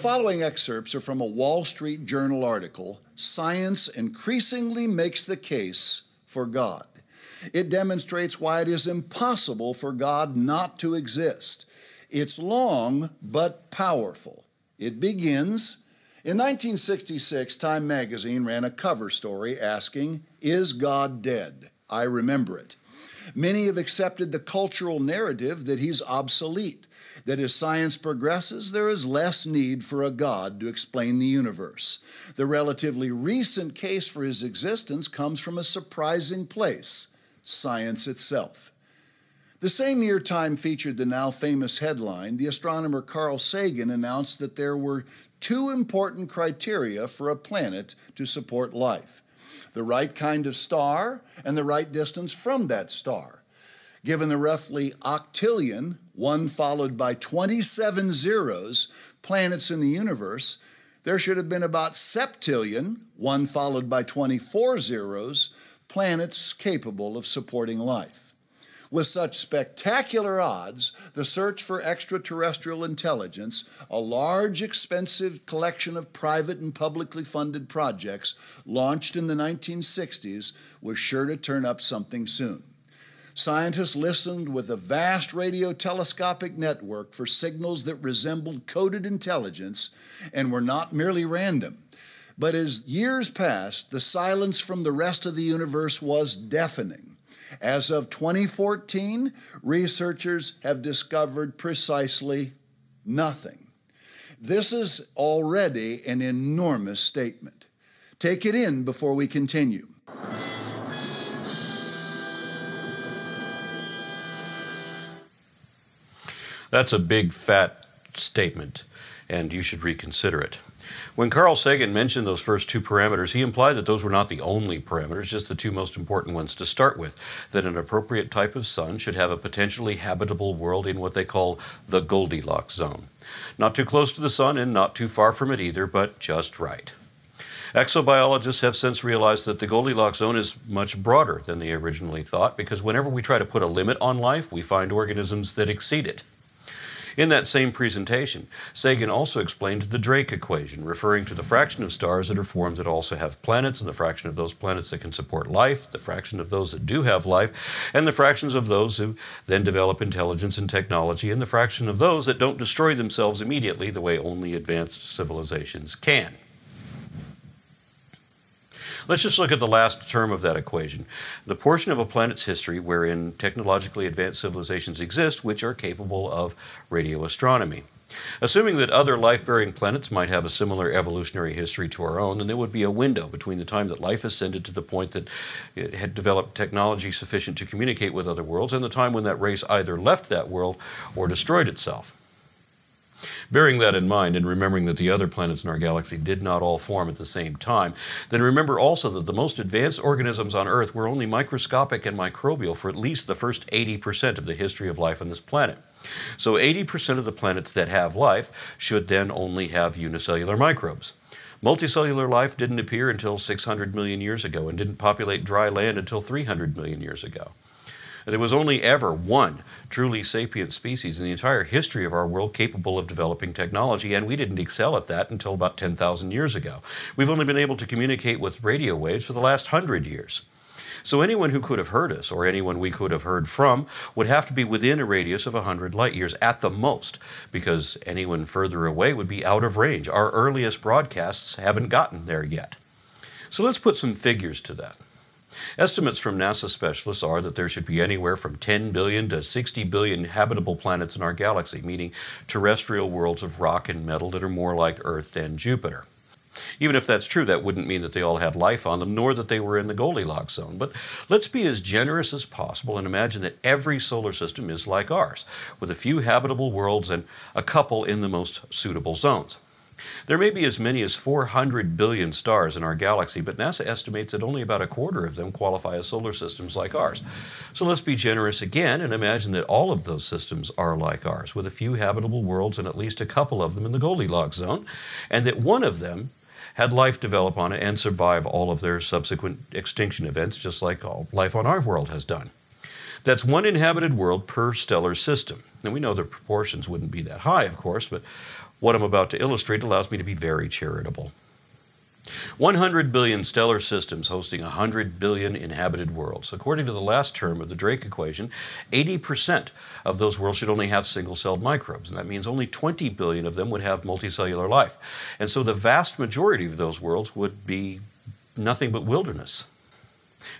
Following excerpts are from a Wall Street Journal article Science Increasingly Makes the Case for God. It demonstrates why it is impossible for God not to exist. It's long but powerful. It begins in 1966, Time magazine ran a cover story asking, Is God dead? I remember it. Many have accepted the cultural narrative that he's obsolete that as science progresses, there is less need for a God to explain the universe. The relatively recent case for his existence comes from a surprising place science itself. The same year Time featured the now famous headline, the astronomer Carl Sagan announced that there were two important criteria for a planet to support life the right kind of star and the right distance from that star. Given the roughly octillion one followed by 27 zeros, planets in the universe, there should have been about septillion, one followed by 24 zeros, planets capable of supporting life. With such spectacular odds, the search for extraterrestrial intelligence, a large, expensive collection of private and publicly funded projects launched in the 1960s, was sure to turn up something soon. Scientists listened with a vast radio telescopic network for signals that resembled coded intelligence and were not merely random. But as years passed, the silence from the rest of the universe was deafening. As of 2014, researchers have discovered precisely nothing. This is already an enormous statement. Take it in before we continue. That's a big, fat statement, and you should reconsider it. When Carl Sagan mentioned those first two parameters, he implied that those were not the only parameters, just the two most important ones to start with. That an appropriate type of sun should have a potentially habitable world in what they call the Goldilocks zone. Not too close to the sun and not too far from it either, but just right. Exobiologists have since realized that the Goldilocks zone is much broader than they originally thought because whenever we try to put a limit on life, we find organisms that exceed it. In that same presentation, Sagan also explained the Drake equation, referring to the fraction of stars that are formed that also have planets, and the fraction of those planets that can support life, the fraction of those that do have life, and the fractions of those who then develop intelligence and technology, and the fraction of those that don't destroy themselves immediately the way only advanced civilizations can. Let's just look at the last term of that equation the portion of a planet's history wherein technologically advanced civilizations exist which are capable of radio astronomy. Assuming that other life bearing planets might have a similar evolutionary history to our own, then there would be a window between the time that life ascended to the point that it had developed technology sufficient to communicate with other worlds and the time when that race either left that world or destroyed itself. Bearing that in mind and remembering that the other planets in our galaxy did not all form at the same time, then remember also that the most advanced organisms on Earth were only microscopic and microbial for at least the first 80% of the history of life on this planet. So 80% of the planets that have life should then only have unicellular microbes. Multicellular life didn't appear until 600 million years ago and didn't populate dry land until 300 million years ago. There was only ever one truly sapient species in the entire history of our world capable of developing technology, and we didn't excel at that until about 10,000 years ago. We've only been able to communicate with radio waves for the last hundred years. So anyone who could have heard us, or anyone we could have heard from, would have to be within a radius of 100 light years at the most, because anyone further away would be out of range. Our earliest broadcasts haven't gotten there yet. So let's put some figures to that. Estimates from NASA specialists are that there should be anywhere from 10 billion to 60 billion habitable planets in our galaxy, meaning terrestrial worlds of rock and metal that are more like Earth than Jupiter. Even if that's true, that wouldn't mean that they all had life on them, nor that they were in the Goldilocks zone. But let's be as generous as possible and imagine that every solar system is like ours, with a few habitable worlds and a couple in the most suitable zones. There may be as many as 400 billion stars in our galaxy, but NASA estimates that only about a quarter of them qualify as solar systems like ours. So let's be generous again and imagine that all of those systems are like ours, with a few habitable worlds and at least a couple of them in the Goldilocks zone, and that one of them had life develop on it and survive all of their subsequent extinction events, just like all life on our world has done. That's one inhabited world per stellar system. And we know the proportions wouldn't be that high, of course, but What I'm about to illustrate allows me to be very charitable. 100 billion stellar systems hosting 100 billion inhabited worlds. According to the last term of the Drake equation, 80% of those worlds should only have single celled microbes, and that means only 20 billion of them would have multicellular life. And so the vast majority of those worlds would be nothing but wilderness.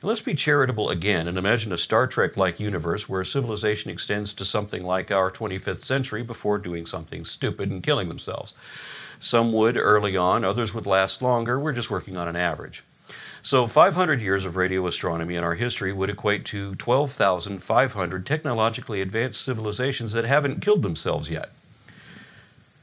And let's be charitable again and imagine a Star Trek like universe where civilization extends to something like our 25th century before doing something stupid and killing themselves. Some would early on, others would last longer. We're just working on an average. So, 500 years of radio astronomy in our history would equate to 12,500 technologically advanced civilizations that haven't killed themselves yet.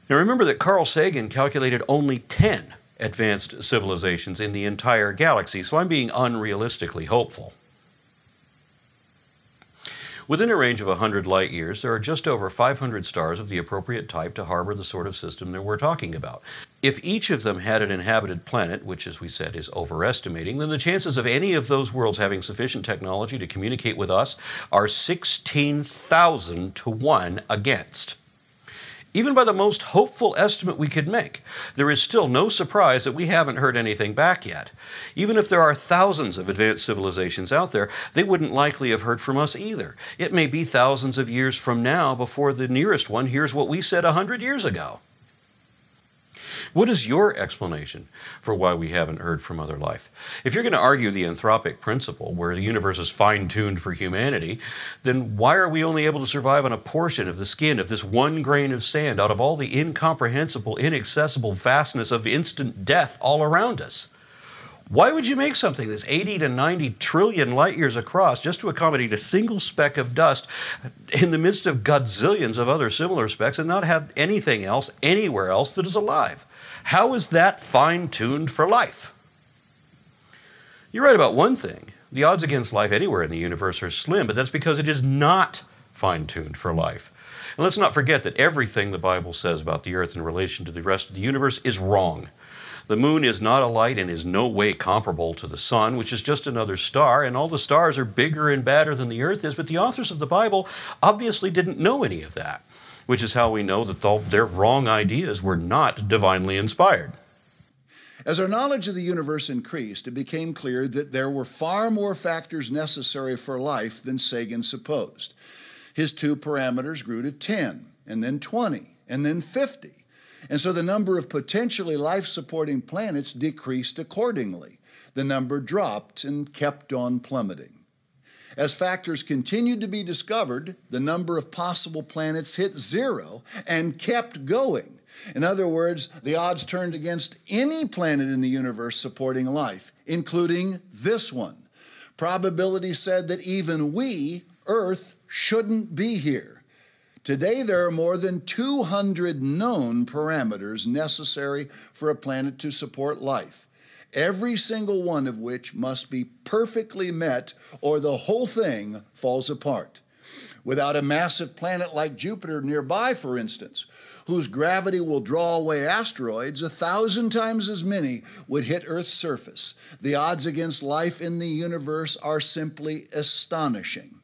Now, remember that Carl Sagan calculated only 10 advanced civilizations in the entire galaxy, so I'm being unrealistically hopeful. Within a range of 100 light years, there are just over 500 stars of the appropriate type to harbor the sort of system that we're talking about. If each of them had an inhabited planet, which, as we said, is overestimating, then the chances of any of those worlds having sufficient technology to communicate with us are 16,000 to 1 against. Even by the most hopeful estimate we could make, there is still no surprise that we haven't heard anything back yet. Even if there are thousands of advanced civilizations out there, they wouldn't likely have heard from us either. It may be thousands of years from now before the nearest one hears what we said a hundred years ago. What is your explanation for why we haven't heard from other life? If you're going to argue the anthropic principle, where the universe is fine tuned for humanity, then why are we only able to survive on a portion of the skin of this one grain of sand out of all the incomprehensible, inaccessible vastness of instant death all around us? Why would you make something that's 80 to 90 trillion light years across just to accommodate a single speck of dust in the midst of godzillions of other similar specks and not have anything else anywhere else that is alive? How is that fine tuned for life? You're right about one thing. The odds against life anywhere in the universe are slim, but that's because it is not fine tuned for life. And let's not forget that everything the Bible says about the earth in relation to the rest of the universe is wrong. The moon is not a light and is no way comparable to the sun, which is just another star, and all the stars are bigger and badder than the earth is, but the authors of the Bible obviously didn't know any of that, which is how we know that their wrong ideas were not divinely inspired. As our knowledge of the universe increased, it became clear that there were far more factors necessary for life than Sagan supposed. His two parameters grew to 10, and then 20, and then 50. And so the number of potentially life supporting planets decreased accordingly. The number dropped and kept on plummeting. As factors continued to be discovered, the number of possible planets hit zero and kept going. In other words, the odds turned against any planet in the universe supporting life, including this one. Probability said that even we, Earth, shouldn't be here. Today, there are more than 200 known parameters necessary for a planet to support life, every single one of which must be perfectly met, or the whole thing falls apart. Without a massive planet like Jupiter nearby, for instance, whose gravity will draw away asteroids, a thousand times as many would hit Earth's surface. The odds against life in the universe are simply astonishing.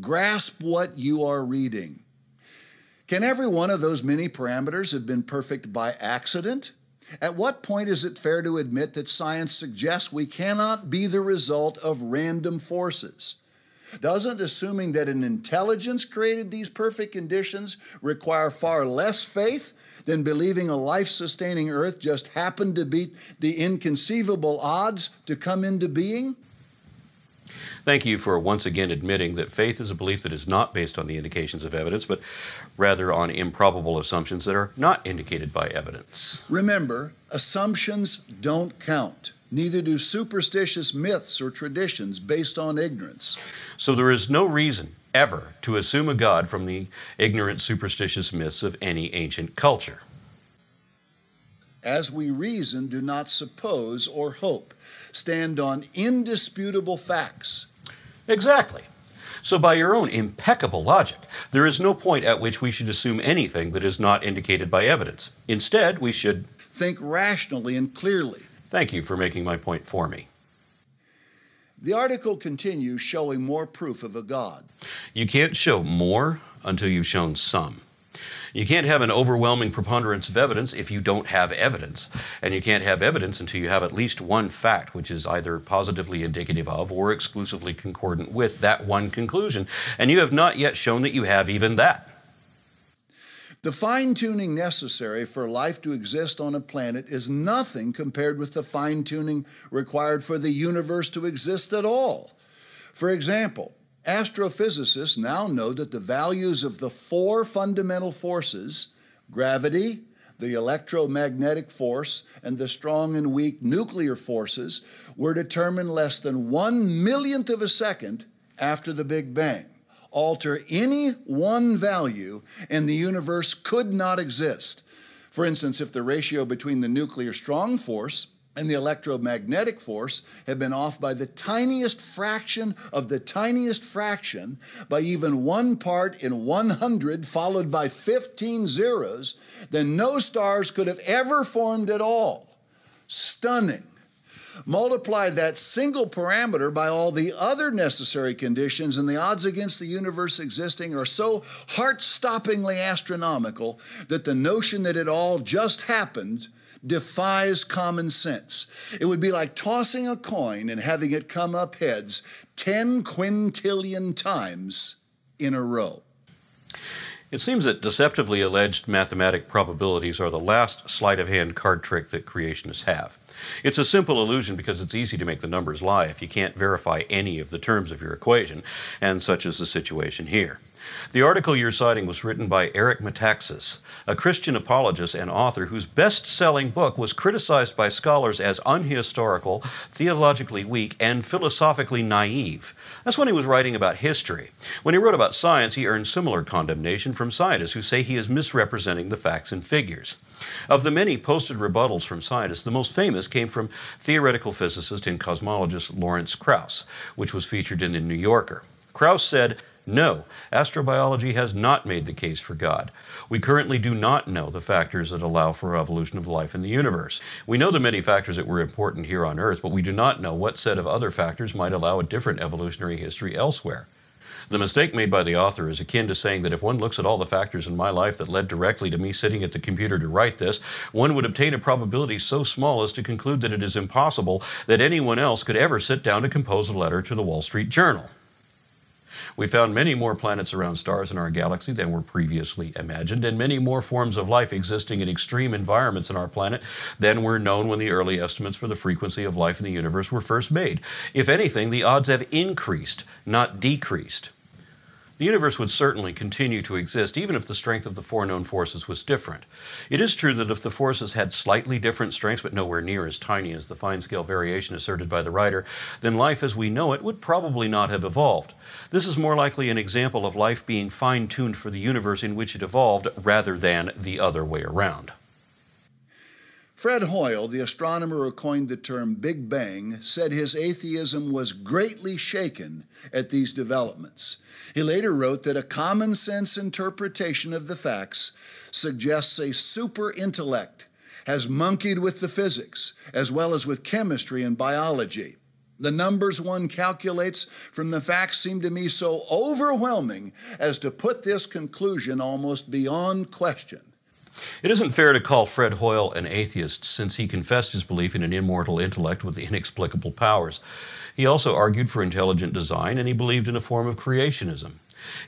Grasp what you are reading. Can every one of those many parameters have been perfect by accident? At what point is it fair to admit that science suggests we cannot be the result of random forces? Doesn't assuming that an intelligence created these perfect conditions require far less faith than believing a life sustaining earth just happened to beat the inconceivable odds to come into being? Thank you for once again admitting that faith is a belief that is not based on the indications of evidence, but rather on improbable assumptions that are not indicated by evidence. Remember, assumptions don't count. Neither do superstitious myths or traditions based on ignorance. So there is no reason ever to assume a God from the ignorant, superstitious myths of any ancient culture. As we reason, do not suppose or hope. Stand on indisputable facts Exactly. So, by your own impeccable logic, there is no point at which we should assume anything that is not indicated by evidence. Instead, we should think rationally and clearly. Thank you for making my point for me. The article continues showing more proof of a God. You can't show more until you've shown some. You can't have an overwhelming preponderance of evidence if you don't have evidence. And you can't have evidence until you have at least one fact, which is either positively indicative of or exclusively concordant with that one conclusion. And you have not yet shown that you have even that. The fine tuning necessary for life to exist on a planet is nothing compared with the fine tuning required for the universe to exist at all. For example, Astrophysicists now know that the values of the four fundamental forces gravity, the electromagnetic force, and the strong and weak nuclear forces were determined less than one millionth of a second after the Big Bang. Alter any one value, and the universe could not exist. For instance, if the ratio between the nuclear strong force and the electromagnetic force have been off by the tiniest fraction of the tiniest fraction, by even one part in 100, followed by 15 zeros, then no stars could have ever formed at all. Stunning. Multiply that single parameter by all the other necessary conditions, and the odds against the universe existing are so heart stoppingly astronomical that the notion that it all just happened defies common sense. It would be like tossing a coin and having it come up heads 10 quintillion times in a row. It seems that deceptively alleged mathematic probabilities are the last sleight of hand card trick that creationists have. It's a simple illusion because it's easy to make the numbers lie if you can't verify any of the terms of your equation, and such is the situation here. The article you're citing was written by Eric Metaxas, a Christian apologist and author whose best selling book was criticized by scholars as unhistorical, theologically weak, and philosophically naive. That's when he was writing about history. When he wrote about science, he earned similar condemnation from scientists who say he is misrepresenting the facts and figures. Of the many posted rebuttals from scientists, the most famous came from theoretical physicist and cosmologist Lawrence Krauss, which was featured in The New Yorker. Krauss said, no, astrobiology has not made the case for God. We currently do not know the factors that allow for evolution of life in the universe. We know the many factors that were important here on Earth, but we do not know what set of other factors might allow a different evolutionary history elsewhere. The mistake made by the author is akin to saying that if one looks at all the factors in my life that led directly to me sitting at the computer to write this, one would obtain a probability so small as to conclude that it is impossible that anyone else could ever sit down to compose a letter to the Wall Street Journal. We found many more planets around stars in our galaxy than were previously imagined, and many more forms of life existing in extreme environments in our planet than were known when the early estimates for the frequency of life in the universe were first made. If anything, the odds have increased, not decreased. The universe would certainly continue to exist even if the strength of the four known forces was different. It is true that if the forces had slightly different strengths, but nowhere near as tiny as the fine scale variation asserted by the writer, then life as we know it would probably not have evolved. This is more likely an example of life being fine tuned for the universe in which it evolved rather than the other way around. Fred Hoyle, the astronomer who coined the term Big Bang, said his atheism was greatly shaken at these developments. He later wrote that a common sense interpretation of the facts suggests a super intellect has monkeyed with the physics as well as with chemistry and biology. The numbers one calculates from the facts seem to me so overwhelming as to put this conclusion almost beyond question. It isn't fair to call Fred Hoyle an atheist since he confessed his belief in an immortal intellect with inexplicable powers. He also argued for intelligent design and he believed in a form of creationism.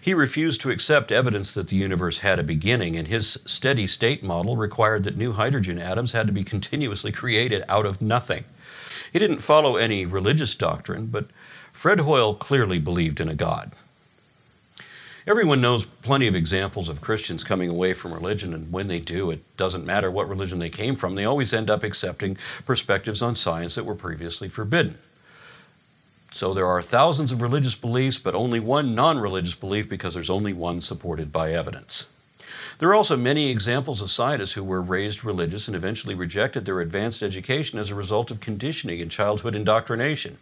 He refused to accept evidence that the universe had a beginning, and his steady state model required that new hydrogen atoms had to be continuously created out of nothing. He didn't follow any religious doctrine, but Fred Hoyle clearly believed in a God. Everyone knows plenty of examples of Christians coming away from religion, and when they do, it doesn't matter what religion they came from, they always end up accepting perspectives on science that were previously forbidden. So there are thousands of religious beliefs, but only one non religious belief because there's only one supported by evidence. There are also many examples of scientists who were raised religious and eventually rejected their advanced education as a result of conditioning and childhood indoctrination.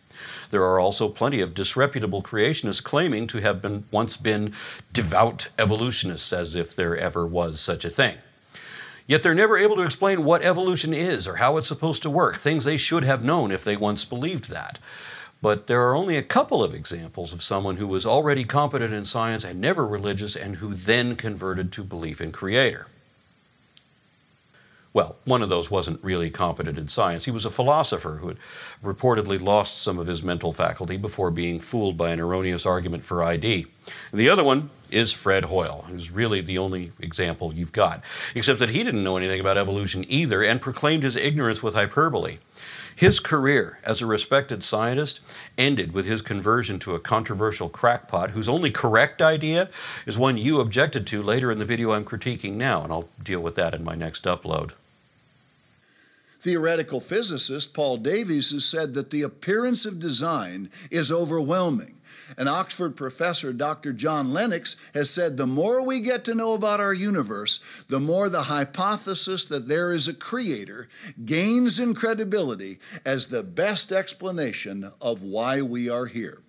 There are also plenty of disreputable creationists claiming to have been once been devout evolutionists as if there ever was such a thing. Yet they're never able to explain what evolution is or how it's supposed to work, things they should have known if they once believed that. But there are only a couple of examples of someone who was already competent in science and never religious and who then converted to belief in Creator. Well, one of those wasn't really competent in science. He was a philosopher who had reportedly lost some of his mental faculty before being fooled by an erroneous argument for ID. And the other one is Fred Hoyle, who's really the only example you've got, except that he didn't know anything about evolution either and proclaimed his ignorance with hyperbole. His career as a respected scientist ended with his conversion to a controversial crackpot whose only correct idea is one you objected to later in the video I'm critiquing now, and I'll deal with that in my next upload. Theoretical physicist Paul Davies has said that the appearance of design is overwhelming. And Oxford professor Dr. John Lennox has said the more we get to know about our universe, the more the hypothesis that there is a creator gains in credibility as the best explanation of why we are here.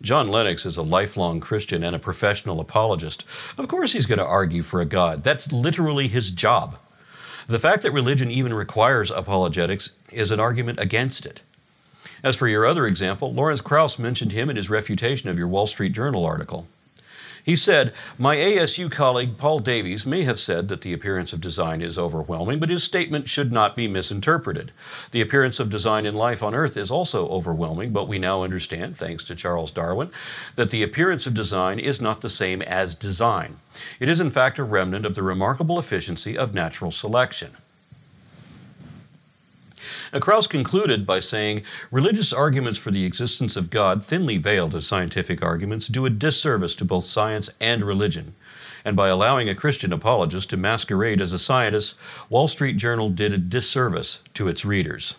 John Lennox is a lifelong Christian and a professional apologist. Of course, he's going to argue for a God. That's literally his job. The fact that religion even requires apologetics is an argument against it. As for your other example, Lawrence Krauss mentioned him in his refutation of your Wall Street Journal article. He said, My ASU colleague Paul Davies may have said that the appearance of design is overwhelming, but his statement should not be misinterpreted. The appearance of design in life on Earth is also overwhelming, but we now understand, thanks to Charles Darwin, that the appearance of design is not the same as design. It is, in fact, a remnant of the remarkable efficiency of natural selection. Now, Krauss concluded by saying religious arguments for the existence of God, thinly veiled as scientific arguments, do a disservice to both science and religion. And by allowing a Christian apologist to masquerade as a scientist, Wall Street Journal did a disservice to its readers.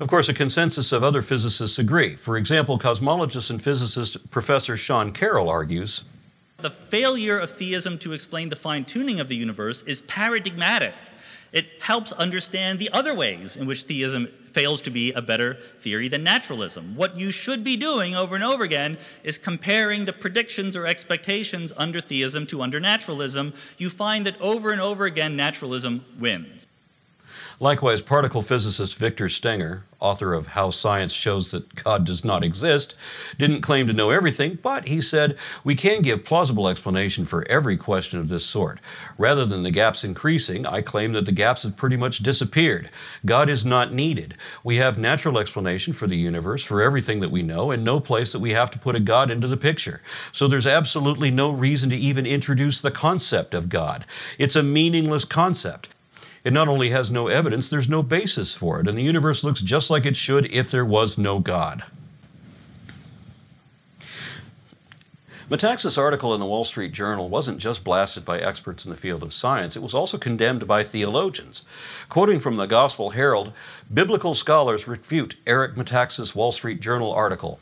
Of course, a consensus of other physicists agree. For example, cosmologist and physicist Professor Sean Carroll argues The failure of theism to explain the fine tuning of the universe is paradigmatic it helps understand the other ways in which theism fails to be a better theory than naturalism. What you should be doing over and over again is comparing the predictions or expectations under theism to under naturalism. You find that over and over again, naturalism wins. Likewise, particle physicist Victor Stenger, author of How Science Shows That God Does Not Exist, didn't claim to know everything, but he said, We can give plausible explanation for every question of this sort. Rather than the gaps increasing, I claim that the gaps have pretty much disappeared. God is not needed. We have natural explanation for the universe, for everything that we know, and no place that we have to put a God into the picture. So there's absolutely no reason to even introduce the concept of God. It's a meaningless concept. It not only has no evidence, there's no basis for it, and the universe looks just like it should if there was no God. Metaxas' article in the Wall Street Journal wasn't just blasted by experts in the field of science, it was also condemned by theologians. Quoting from the Gospel Herald, biblical scholars refute Eric Metaxas' Wall Street Journal article.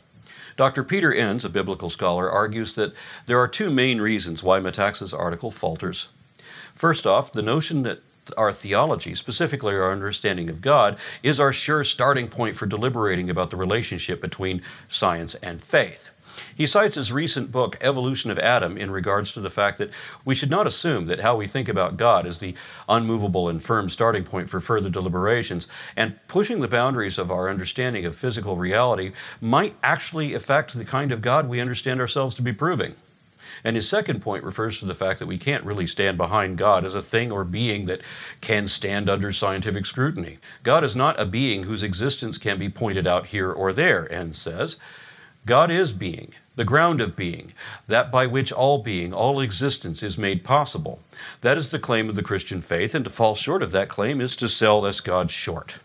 Dr. Peter Enns, a biblical scholar, argues that there are two main reasons why Metaxas' article falters. First off, the notion that our theology, specifically our understanding of God, is our sure starting point for deliberating about the relationship between science and faith. He cites his recent book, Evolution of Adam, in regards to the fact that we should not assume that how we think about God is the unmovable and firm starting point for further deliberations, and pushing the boundaries of our understanding of physical reality might actually affect the kind of God we understand ourselves to be proving. And his second point refers to the fact that we can't really stand behind God as a thing or being that can stand under scientific scrutiny. God is not a being whose existence can be pointed out here or there, and says. God is being, the ground of being, that by which all being, all existence is made possible. That is the claim of the Christian faith, and to fall short of that claim is to sell us God short.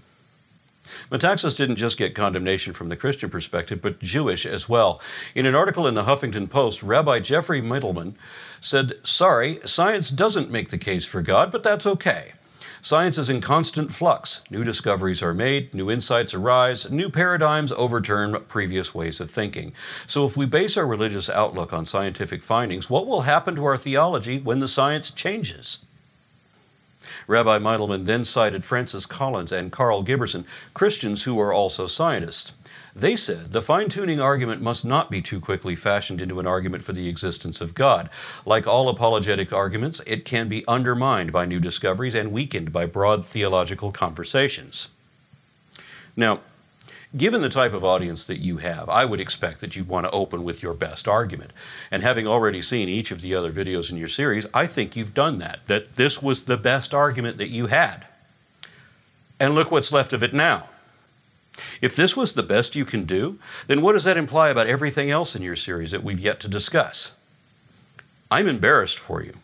Metaxas didn't just get condemnation from the Christian perspective, but Jewish as well. In an article in the Huffington Post, Rabbi Geoffrey Mitelman said, Sorry, science doesn't make the case for God, but that's okay. Science is in constant flux. New discoveries are made, new insights arise, new paradigms overturn previous ways of thinking. So, if we base our religious outlook on scientific findings, what will happen to our theology when the science changes? Rabbi Mitelman then cited Francis Collins and Karl Giberson, Christians who were also scientists. They said the fine tuning argument must not be too quickly fashioned into an argument for the existence of God. Like all apologetic arguments, it can be undermined by new discoveries and weakened by broad theological conversations. Now, Given the type of audience that you have, I would expect that you'd want to open with your best argument. And having already seen each of the other videos in your series, I think you've done that, that this was the best argument that you had. And look what's left of it now. If this was the best you can do, then what does that imply about everything else in your series that we've yet to discuss? I'm embarrassed for you.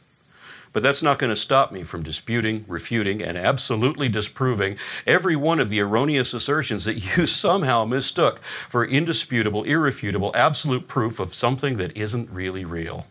But that's not going to stop me from disputing, refuting, and absolutely disproving every one of the erroneous assertions that you somehow mistook for indisputable, irrefutable, absolute proof of something that isn't really real.